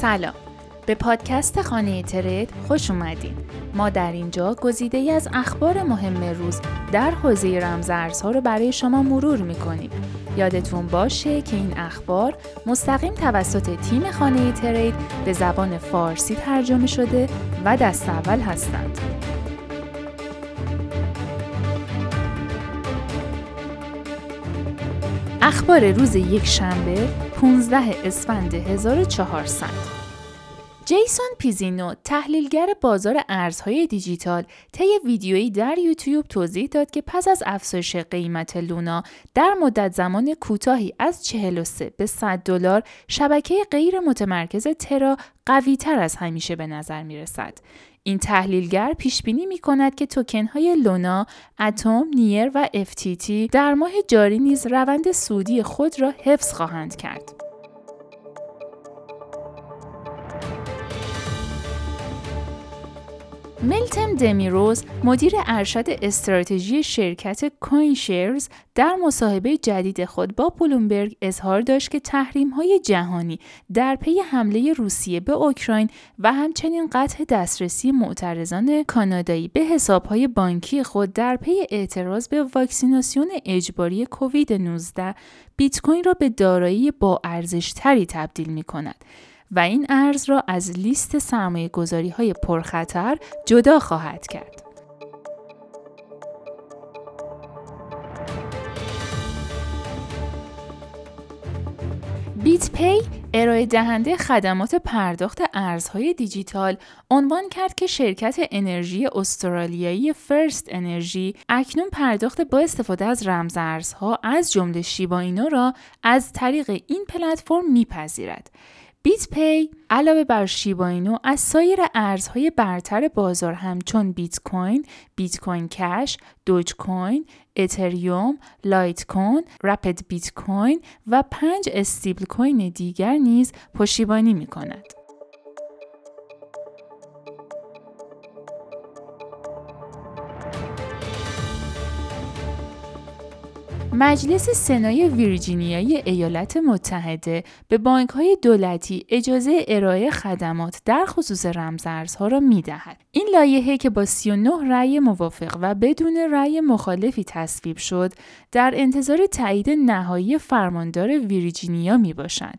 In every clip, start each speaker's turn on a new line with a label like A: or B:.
A: سلام. به پادکست خانه ترید خوش اومدین. ما در اینجا گزیده ای از اخبار مهم روز در حوزه رمزارزها رو برای شما مرور می‌کنیم. یادتون باشه که این اخبار مستقیم توسط تیم خانه ترید به زبان فارسی ترجمه شده و دست اول هستند. اخبار روز یک شنبه 15 اسفند 1400 جیسون پیزینو تحلیلگر بازار ارزهای دیجیتال طی ویدیویی در یوتیوب توضیح داد که پس از افزایش قیمت لونا در مدت زمان کوتاهی از 43 به 100 دلار شبکه غیر متمرکز ترا قوی تر از همیشه به نظر می رسد. این تحلیلگر پیش بینی می کند که توکن های لونا، ATOM، NEAR و FTT در ماه جاری نیز روند سودی خود را حفظ خواهند کرد. ملتم دمیرورز مدیر ارشد استراتژی شرکت CoinShares در مصاحبه جدید خود با بلومبرگ اظهار داشت که تحریم های جهانی در پی حمله روسیه به اوکراین و همچنین قطع دسترسی معترضان کانادایی به حسابهای بانکی خود در پی اعتراض به واکسیناسیون اجباری کووید 19 بیت کوین را به دارایی با ارزش تری تبدیل می کند. و این ارز را از لیست سرمایه گذاری های پرخطر جدا خواهد کرد. بیت پی ارائه دهنده خدمات پرداخت ارزهای دیجیتال عنوان کرد که شرکت انرژی استرالیایی فرست انرژی اکنون پرداخت با استفاده از رمزارزها از جمله شیبا اینو را از طریق این پلتفرم میپذیرد. BitPay علاوه بر شیبا اینو از سایر ارزهای برتر بازار همچون بیت کوین، بیت کوین کش، دوج کوین، اتریوم، لایت کوین، Wrapped Bitcoin و پنج stablecoin دیگر نیز پشتیبانی می کند. مجلس سنای ویرجینیای ایالات متحده به بانک های دولتی اجازه ارائه خدمات در خصوص رمزارزها را می دهد. این لایحه که با 39 رأی موافق و بدون رأی مخالفی تصویب شد در انتظار تایید نهایی فرماندار ویرجینیا می باشد.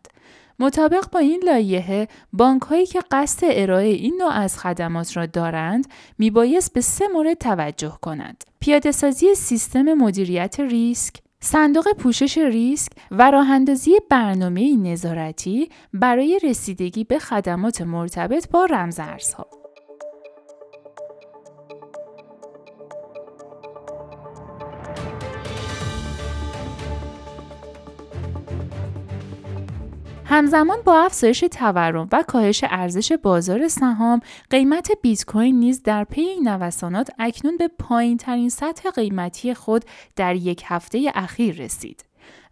A: مطابق با این لایحه بانک هایی که قصد ارائه این نوع از خدمات را دارند میبایست به سه مورد توجه کنند پیاده سازی سیستم مدیریت ریسک صندوق پوشش ریسک و راه اندازی برنامه نظارتی برای رسیدگی به خدمات مرتبط با رمزارزها. همزمان با افزایش تورم و کاهش ارزش بازار سهام، قیمت بیت کوین نیز در پی این نوسانات اکنون به پایین ترین سطح قیمتی خود در یک هفته اخیر رسید.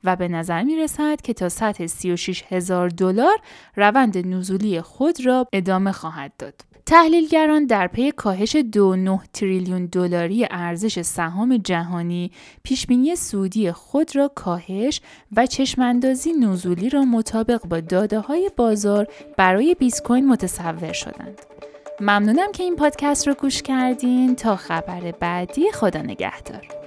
A: و به نظر می رسد که تا سطح 36 هزار دلار روند نزولی خود را ادامه خواهد داد. تحلیلگران در پی کاهش 2.9 تریلیون دلاری ارزش سهام جهانی پیشبینی سودی خود را کاهش و چشماندازی نزولی را مطابق با داده های بازار برای بیت کوین متصور شدند. ممنونم که این پادکست رو گوش کردین تا خبر بعدی خدا نگهدار.